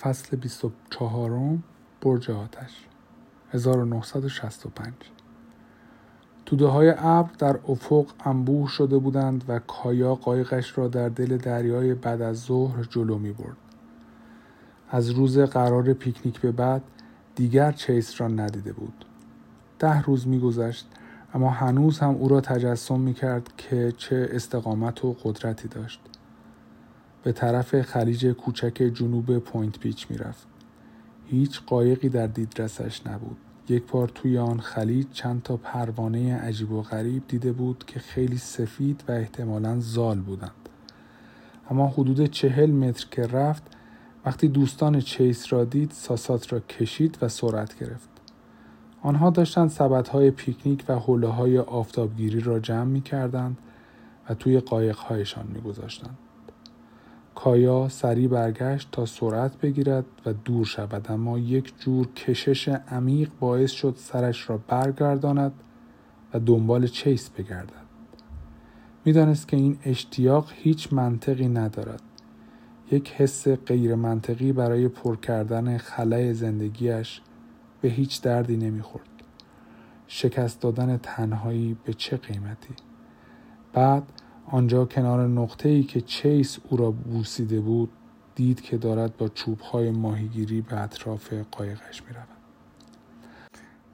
فصل 24 برج آتش 1965 توده های ابر در افق انبوه شده بودند و کایا قایقش را در دل دریای بعد از ظهر جلو می برد. از روز قرار پیکنیک به بعد دیگر چیس را ندیده بود. ده روز میگذشت اما هنوز هم او را تجسم می کرد که چه استقامت و قدرتی داشت. به طرف خلیج کوچک جنوب پوینت پیچ می رفت. هیچ قایقی در دیدرسش نبود. یک بار توی آن خلیج چند تا پروانه عجیب و غریب دیده بود که خیلی سفید و احتمالا زال بودند. اما حدود چهل متر که رفت وقتی دوستان چیس را دید ساسات را کشید و سرعت گرفت. آنها داشتند های پیکنیک و حوله های آفتابگیری را جمع می کردند و توی قایقهایشان می گذاشتند. کایا سریع برگشت تا سرعت بگیرد و دور شود اما یک جور کشش عمیق باعث شد سرش را برگرداند و دنبال چیس بگردد. می‌دانست که این اشتیاق هیچ منطقی ندارد. یک حس غیر منطقی برای پر کردن خلای زندگیش به هیچ دردی نمی‌خورد. شکست دادن تنهایی به چه قیمتی؟ بعد آنجا کنار نقطه ای که چیس او را بوسیده بود دید که دارد با چوبهای ماهیگیری به اطراف قایقش می رود.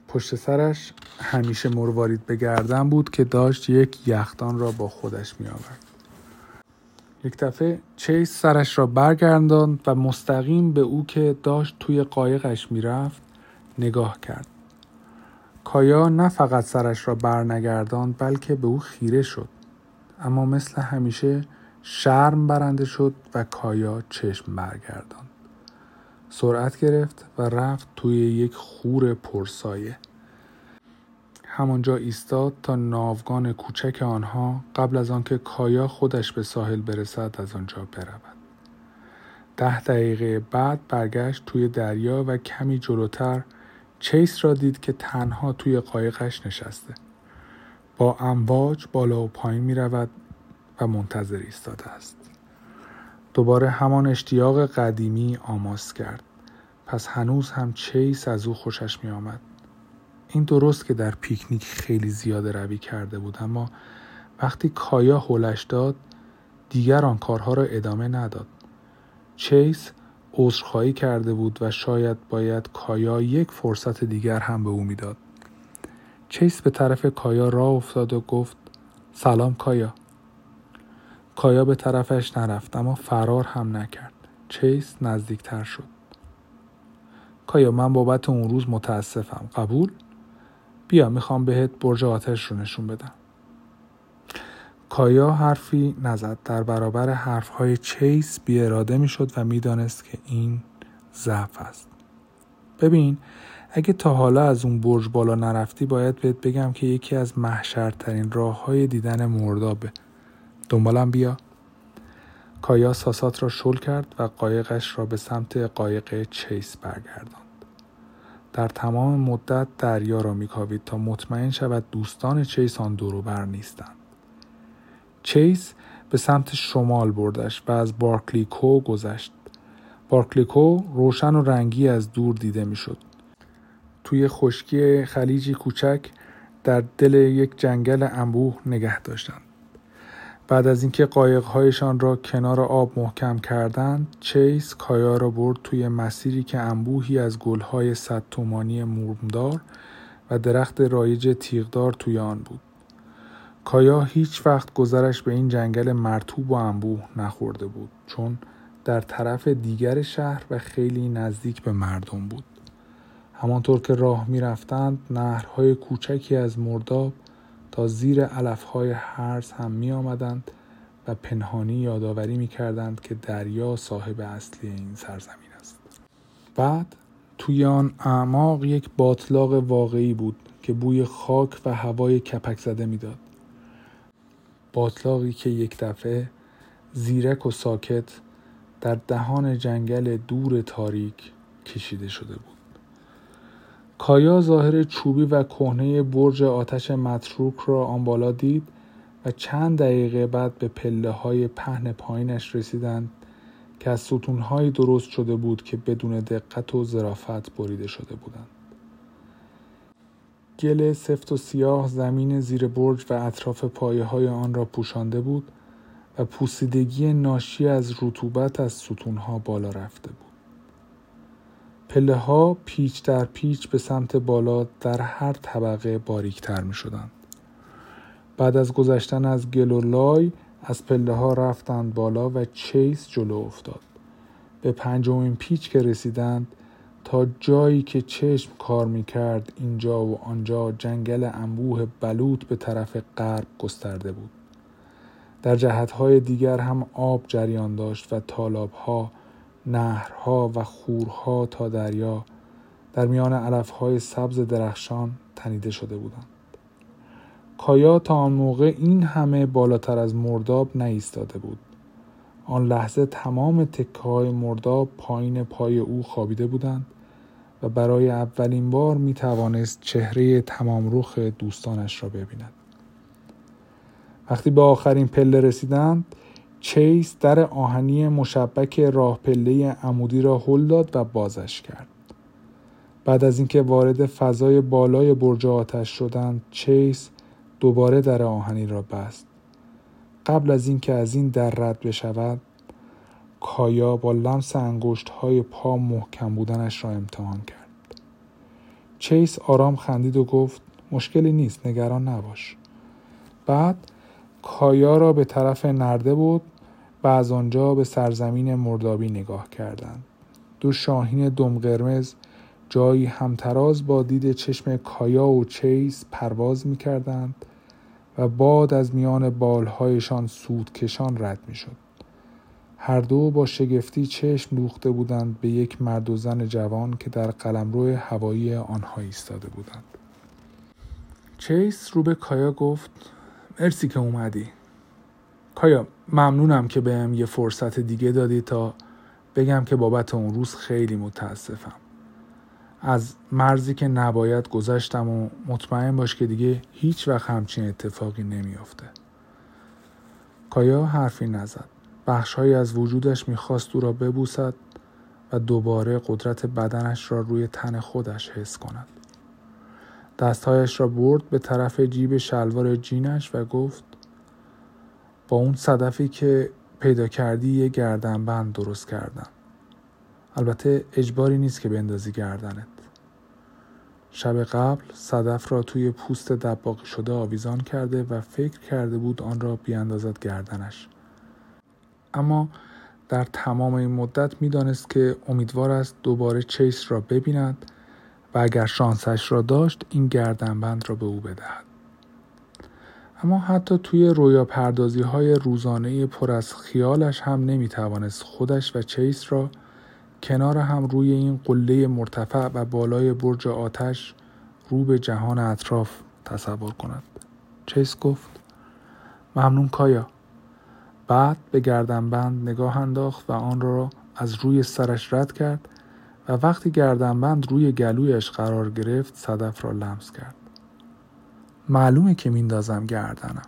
پشت سرش همیشه مروارید به گردن بود که داشت یک یخدان را با خودش می آورد. یک دفعه چیس سرش را برگرداند و مستقیم به او که داشت توی قایقش می‌رفت نگاه کرد. کایا نه فقط سرش را برنگرداند بلکه به او خیره شد. اما مثل همیشه شرم برنده شد و کایا چشم برگرداند. سرعت گرفت و رفت توی یک خور پرسایه. همانجا ایستاد تا ناوگان کوچک آنها قبل از آنکه کایا خودش به ساحل برسد از آنجا برود. ده دقیقه بعد برگشت توی دریا و کمی جلوتر چیس را دید که تنها توی قایقش نشسته. با امواج بالا و پایین می رود و منتظر ایستاده است. دوباره همان اشتیاق قدیمی آماس کرد. پس هنوز هم چیس از او خوشش می آمد. این درست که در پیکنیک خیلی زیاده روی کرده بود اما وقتی کایا هولش داد دیگر آن کارها را ادامه نداد. چیس عذرخواهی کرده بود و شاید باید کایا یک فرصت دیگر هم به او می‌داد. چیس به طرف کایا راه افتاد و گفت سلام کایا. کایا به طرفش نرفت اما فرار هم نکرد. چیس نزدیکتر شد. کایا من بابت اون روز متاسفم. قبول؟ بیا می‌خوام بهت برج آتش رو نشون بدم. کایا حرفی نزد. در برابر حرفهای چیس بی اراده می‌شد و می‌دانست که این ضعف است. ببین اگه تا حالا از اون برج بالا نرفتی باید بهت بگم که یکی از محشرترین راه های دیدن مردابه. دنبالم بیا. کایا ساسات را شل کرد و قایقش را به سمت قایق چیس برگرداند. در تمام مدت دریا را میکاوید تا مطمئن شود دوستان چیس آن بر نیستند. چیس به سمت شمال بردش و از بارکلیکو گذشت. بارکلیکو روشن و رنگی از دور دیده می‌شد. توی خشکی خلیجی کوچک در دل یک جنگل انبوه نگه داشتند. بعد از اینکه قایقهایشان را کنار آب محکم کردند، چیس کایا را برد توی مسیری که انبوهی از گلهای صد تومانی مرمدار و درخت رایج تیغدار توی آن بود. کایا هیچ وقت گذرش به این جنگل مرتوب و انبوه نخورده بود چون در طرف دیگر شهر و خیلی نزدیک به مردم بود. همانطور که راه می رفتند نهرهای کوچکی از مرداب تا زیر علفهای هرز هم می آمدند و پنهانی یادآوری می کردند که دریا صاحب اصلی این سرزمین است. بعد توی آن اعماق یک باطلاق واقعی بود که بوی خاک و هوای کپک زده می‌داد. باطلاقی که یک دفعه زیرک و ساکت در دهان جنگل دور تاریک کشیده شده بود. کایا ظاهر چوبی و کهنه برج آتش متروک را آن بالا دید و چند دقیقه بعد به پله های پهن پایینش رسیدند که از ستونهایی درست شده بود که بدون دقت و ظرافت بریده شده بودند. گل سفت و سیاه زمین زیر برج و اطراف پایه های آن را پوشانده بود و پوسیدگی ناشی از رطوبت از ستونها بالا رفته بود. پله ها پیچ در پیچ به سمت بالا در هر طبقه باریکتر می شدند. بعد از گذشتن از گل و لای از پله ها رفتند بالا و چیس جلو افتاد. به پنجمین پیچ که رسیدند تا جایی که چشم کار می کرد اینجا و آنجا جنگل انبوه بلوط به طرف غرب گسترده بود. در جهتهای دیگر هم آب جریان داشت و تالابها، نهرها و خورها تا دریا در میان علفهای سبز درخشان تنیده شده بودند. کایا تا آن موقع این همه بالاتر از مرداب نایستاده بود. آن لحظه تمام تکه های مرداب پایین پای او خوابیده بودند و برای اولین بار می توانست چهره تمام رخ دوستانش را ببیند. وقتی به آخرین پله رسیدند چیس در آهنی مشبک راه پله عمودی را هل داد و بازش کرد. بعد از اینکه وارد فضای بالای برج آتش شدند چیس دوباره در آهنی را بست. قبل از اینکه از این در رد بشود کایا با لمس انگشت های پا محکم بودنش را امتحان کرد. چیس آرام خندید و گفت مشکلی نیست نگران نباش. بعد کایا را به طرف نرده بود و از آنجا به سرزمین مردابی نگاه کردند. دو شاهین دم قرمز جایی همتراز با دید چشم کایا و چیس پرواز می کردند و باد از میان بالهایشان سودکشان رد می شد. هر دو با شگفتی چشم دوخته بودند به یک مرد و زن جوان که در قلمرو هوایی آنها ایستاده بودند. چیس رو به کایا گفت مرسی که اومدی. کایا ممنونم که بهم یه فرصت دیگه دادی تا بگم که بابت اون روز خیلی متاسفم. از مرزی که نباید گذشتم و مطمئن باش که دیگه هیچ وقت همچین اتفاقی نمیافته. کایا حرفی نزد. بخشهایی از وجودش می‌خواست او را ببوسد و دوباره قدرت بدنش را روی تن خودش حس کند. دستهایش را برد به طرف جیب شلوار جینش و گفت با اون صدفی که پیدا کردی یه گردنبند درست کردم. البته اجباری نیست که بندازی گردنت. شب قبل صدف را توی پوست دباقی شده آویزان کرده و فکر کرده بود آن را بیاندازد گردنش. اما در تمام این مدت می‌دانست که امیدوار است دوباره چیس را ببیند و اگر شانسش را داشت این گردنبند را به او بدهد. اما حتی توی رویا پردازی های روزانه پر از خیالش هم نمی توانست خودش و چیس را کنار هم روی این قله مرتفع و بالای برج آتش رو به جهان اطراف تصور کند. چیس گفت ممنون کایا بعد به گردنبند نگاه انداخت و آن را از روی سرش رد کرد و وقتی گردنبند روی گلویش قرار گرفت صدف را لمس کرد. معلومه که میندازم گردنم.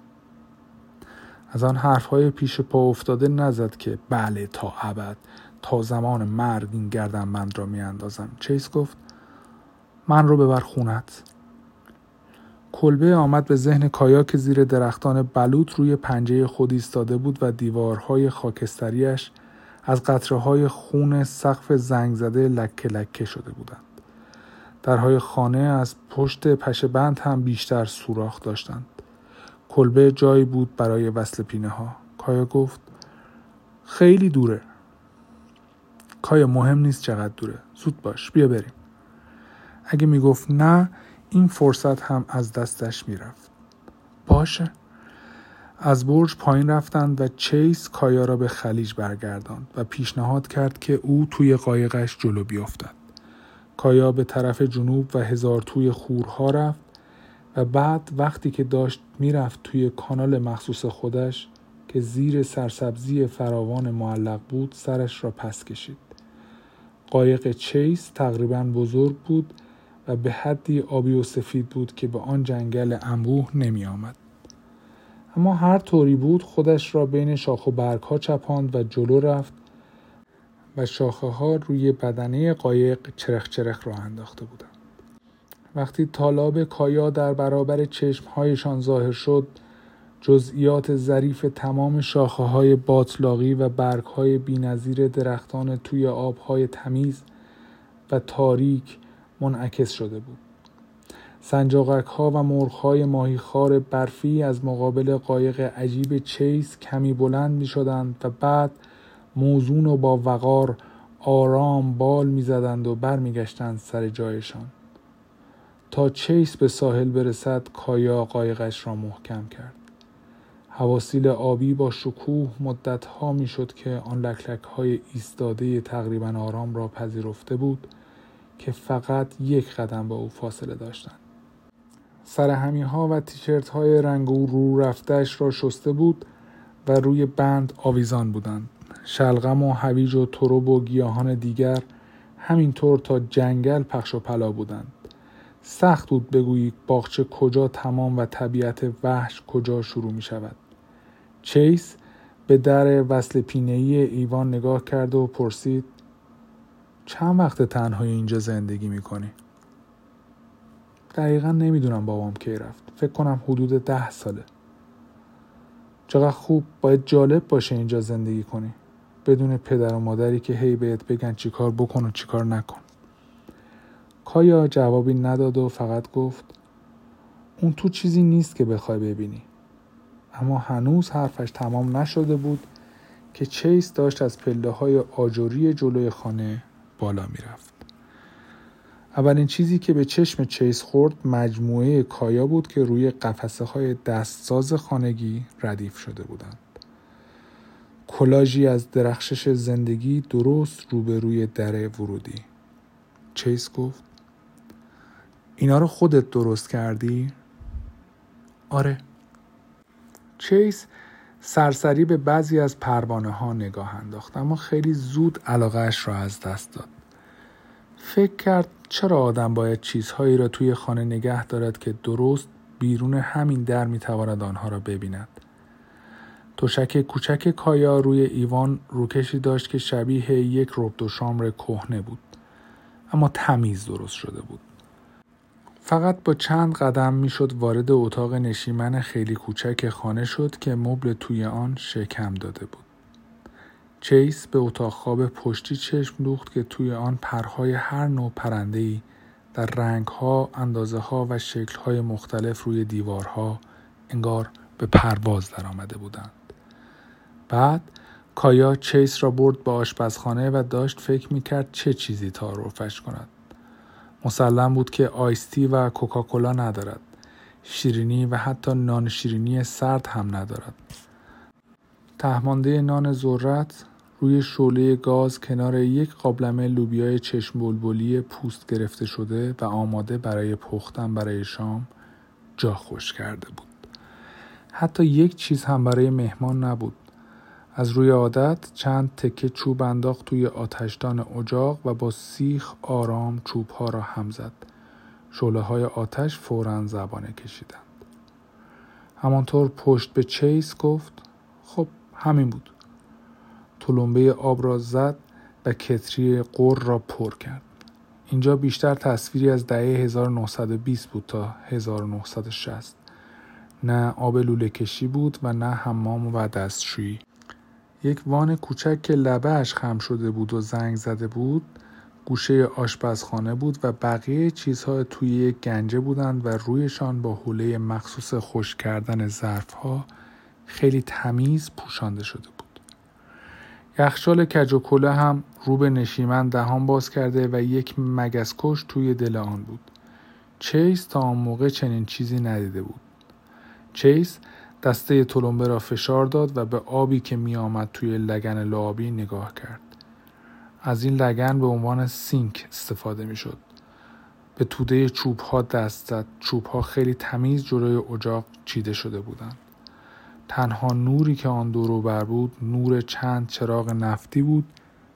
از آن حرفهای پیش پا افتاده نزد که بله تا ابد تا زمان مرگ این گردنبند را میاندازم. چیس گفت من رو ببر خونت. کلبه آمد به ذهن کایا که زیر درختان بلوط روی پنجه خود ایستاده بود و دیوارهای خاکستریش از قطره های خون سقف زنگ زده لکه لکه شده بودند. درهای خانه از پشت پشه بند هم بیشتر سوراخ داشتند. کلبه جایی بود برای وصل پینه ها. کایا گفت خیلی دوره. کایا مهم نیست چقدر دوره. زود باش. بیا بریم. اگه می‌گفت نه این فرصت هم از دستش می‌رفت. باشه. از برج پایین رفتند و چیس کایا را به خلیج برگرداند و پیشنهاد کرد که او توی قایقش جلو بیافتد. کایا به طرف جنوب و هزار توی خورها رفت و بعد وقتی که داشت می‌رفت توی کانال مخصوص خودش که زیر سرسبزی فراوان معلق بود سرش را پس کشید. قایق چیس تقریبا بزرگ بود و به حدی آبی و سفید بود که به آن جنگل انبوه نمی آمد. اما هر طوری بود خودش را بین شاخ و برگ ها چپاند و جلو رفت و شاخه ها روی بدنه قایق چرخ چرخ راه انداخته بودند. وقتی طالاب کایا در برابر چشمهایشان ظاهر شد جزئیات ظریف تمام شاخه های باطلاقی و برگ های بینظیر درختان توی آبهای تمیز و تاریک منعکس شده بود. سنجاقک ها و مرغ های ماهیخوار برفی از مقابل قایق عجیب چیس کمی بلند می شدند و بعد موزون و با وقار آرام بال می‌زدند و برمیگشتند سر جایشان تا چیس به ساحل برسد کایا قایقش را محکم کرد حواسیل آبی با شکوه مدت ها می شد که آن لکلک های ایستاده تقریبا آرام را پذیرفته بود که فقط یک قدم با او فاصله داشتند. سرهمی ها و تیشرت های رنگ و رو رفتش را شسته بود و روی بند آویزان بودند. شلغم و هویج و تروب و گیاهان دیگر همینطور تا جنگل پخش و پلا بودند. سخت بود بگویی باغچه کجا تمام و طبیعت وحش کجا شروع می شود. چیس به در وصل پینهی ایوان نگاه کرد و پرسید چند وقت تنهای اینجا زندگی می‌کنی؟ دقیقا نمی‌دونم بابام کی رفت. فکر کنم حدود ده ساله. چقدر خوب باید جالب باشه اینجا زندگی کنی. بدون پدر و مادری که هی بهت بگن چیکار بکن و چیکار نکن. کایا جوابی نداد و فقط گفت اون تو چیزی نیست که بخوای ببینی. اما هنوز حرفش تمام نشده بود که چیس داشت از پله های آجوری جلوی خانه بالا می‌رفت. اولین چیزی که به چشم چیس خورد مجموعه کایا بود که روی قفسه های دستساز خانگی ردیف شده بودند. کلاژی از درخشش زندگی درست روبروی در ورودی. چیس گفت اینا رو خودت درست کردی؟ آره. چیس سرسری به بعضی از پروانه ها نگاه انداخت اما خیلی زود علاقهش را از دست داد. فکر کرد چرا آدم باید چیزهایی را توی خانه نگه دارد که درست بیرون همین در می‌تواند آنها را ببیند. تشک کوچک کایا روی ایوان روکشی داشت که شبیه یک رب و شامر کهنه بود اما تمیز درست شده بود. فقط با چند قدم می‌شد وارد اتاق نشیمن خیلی کوچک خانه شد که مبل توی آن شکم داده بود. چیس به اتاق خواب پشتی چشم دوخت که توی آن پرهای هر نوع پرندهی در رنگها، اندازه ها و شکلهای مختلف روی دیوارها انگار به پرواز درآمده بودند. بعد کایا چیس را برد به آشپزخانه و داشت فکر می‌کرد چه چیزی تعارفش کند. مسلم بود که آیستی و کوکاکولا ندارد. شیرینی و حتی نان شیرینی سرد هم ندارد. تهمانده نان ذرت روی شعله گاز کنار یک قابلمه لوبیای چشم بلبلی پوست گرفته شده و آماده برای پختن برای شام جا خوش کرده بود. حتی یک چیز هم برای مهمان نبود. از روی عادت چند تکه چوب انداخت توی آتشدان اجاق و با سیخ آرام چوب ها را هم زد. شعله های آتش فورا زبانه کشیدند. همانطور پشت به چیس گفت خب همین بود. تلمبه آب را زد و کتری قر را پر کرد. اینجا بیشتر تصویری از دهه 1920 بود تا 1960. نه آب لوله کشی بود و نه حمام و دستشویی. یک وان کوچک که لبهش خم شده بود و زنگ زده بود گوشه آشپزخانه بود و بقیه چیزها توی یک گنجه بودند و رویشان با حوله مخصوص خوش کردن ظرفها خیلی تمیز پوشانده شده بود. یخچال کج و کله هم رو به نشیمن دهان باز کرده و یک مگسکش توی دل آن بود. چیس تا آن موقع چنین چیزی ندیده بود. چیس دسته تلمبه را فشار داد و به آبی که می آمد توی لگن لعابی نگاه کرد. از این لگن به عنوان سینک استفاده می شد. به توده چوب ها دست زد. چوب ها خیلی تمیز جلوی اجاق چیده شده بودند. تنها نوری که آن دورو بر بود نور چند چراغ نفتی بود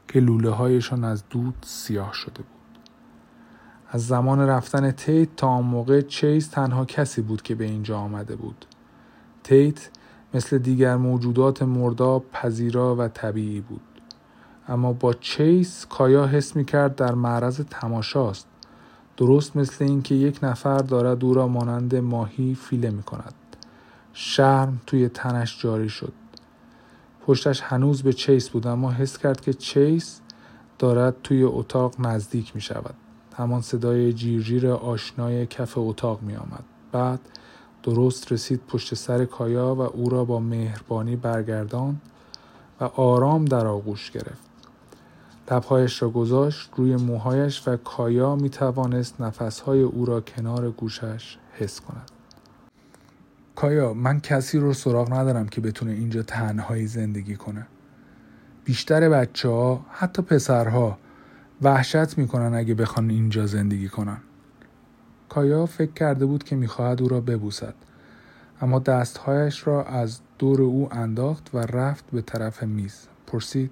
که لوله هایشان از دود سیاه شده بود. از زمان رفتن تیت تا آن موقع چیز تنها کسی بود که به اینجا آمده بود. تیت مثل دیگر موجودات مرداب پذیرا و طبیعی بود. اما با چیس کایا حس می کرد در معرض تماشاست درست مثل اینکه یک نفر دارد او را مانند ماهی فیله می کند شرم توی تنش جاری شد پشتش هنوز به چیس بود اما حس کرد که چیس دارد توی اتاق نزدیک می شود همان صدای جیرجیر آشنای کف اتاق می آمد. بعد درست رسید پشت سر کایا و او را با مهربانی برگردان و آرام در آغوش گرفت. لبهایش را گذاشت روی موهایش و کایا می توانست نفسهای او را کنار گوشش حس کند. کایا من کسی رو سراغ ندارم که بتونه اینجا تنهایی زندگی کنه. بیشتر بچه ها حتی پسرها وحشت می‌کنن اگه بخوان اینجا زندگی کنن. کایا فکر کرده بود که می‌خواهد او را ببوسد اما دستهایش را از دور او انداخت و رفت به طرف میز. پرسید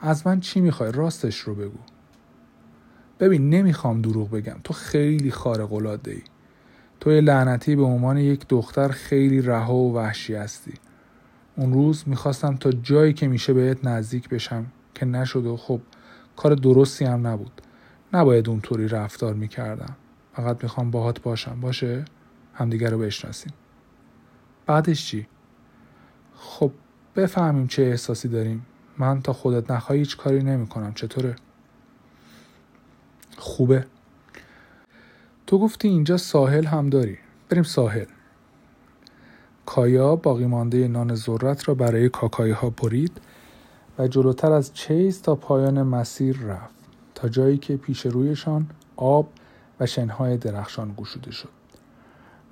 از من چی می‌خوای؟ راستش رو بگو. ببین نمی‌خوام دروغ بگم. تو خیلی خارق العاده ای تو لعنتی به عنوان یک دختر خیلی رها و وحشی هستی. اون روز می‌خواستم تا جایی که میشه بهت نزدیک بشم که نشد و خب کار درستی هم نبود. نباید اونطوری رفتار می‌کردم. فقط می‌خوام باهات باشم. باشه؟ همدیگه رو بشناسیم. بعدش چی؟ خب بفهمیم چه احساسی داریم. من تا خودت نخواهی هیچ کاری نمی‌کنم. چطوره؟ خوبه. تو گفتی اینجا ساحل هم داری. بریم ساحل. کایا باقی مانده نان ذرت را برای کاکایی ها برید و جلوتر از چیز تا پایان مسیر رفت تا جایی که پیش رویشان آب و شنهای درخشان گشوده شد.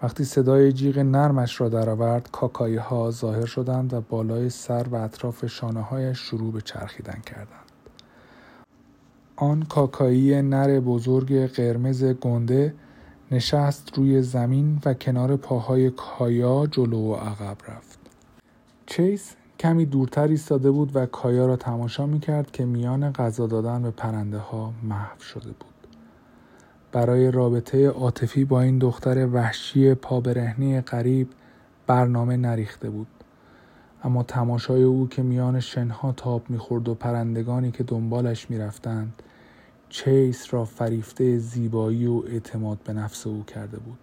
وقتی صدای جیغ نرمش را درآورد کاکایی ها ظاهر شدند و بالای سر و اطراف شانه هایش شروع به چرخیدن کردند. آن کاکایی نر بزرگ قرمز گنده نشست روی زمین و کنار پاهای کایا جلو و عقب رفت. چیس کمی دورتر ایستاده بود و کایا را تماشا می کرد که میان غذا دادن به پرنده ها محو شده بود. برای رابطه عاطفی با این دختر وحشی پابرهنی غریب برنامه نریخته بود اما تماشای او که میان شنها تاب می‌خورد و پرندگانی که دنبالش می‌رفتند چیس را فریفته زیبایی و اعتماد به نفس او کرده بود.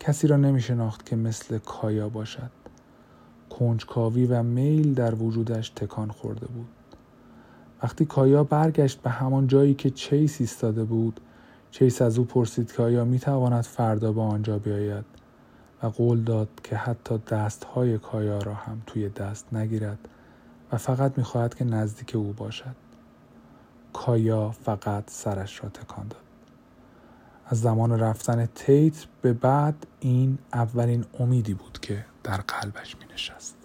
کسی را نمی شناخت که مثل کایا باشد. کنجکاوی و میل در وجودش تکان خورده بود. وقتی کایا برگشت به همان جایی که چیس ایستاده بود چیس از او پرسید که آیا می تواند فردا به آنجا بیاید و قول داد که حتی دستهای کایا را هم توی دست نگیرد و فقط می‌خواهد که نزدیک او باشد. کایا فقط سرش را تکان داد از زمان رفتن تیت به بعد این اولین امیدی بود که در قلبش می نشست.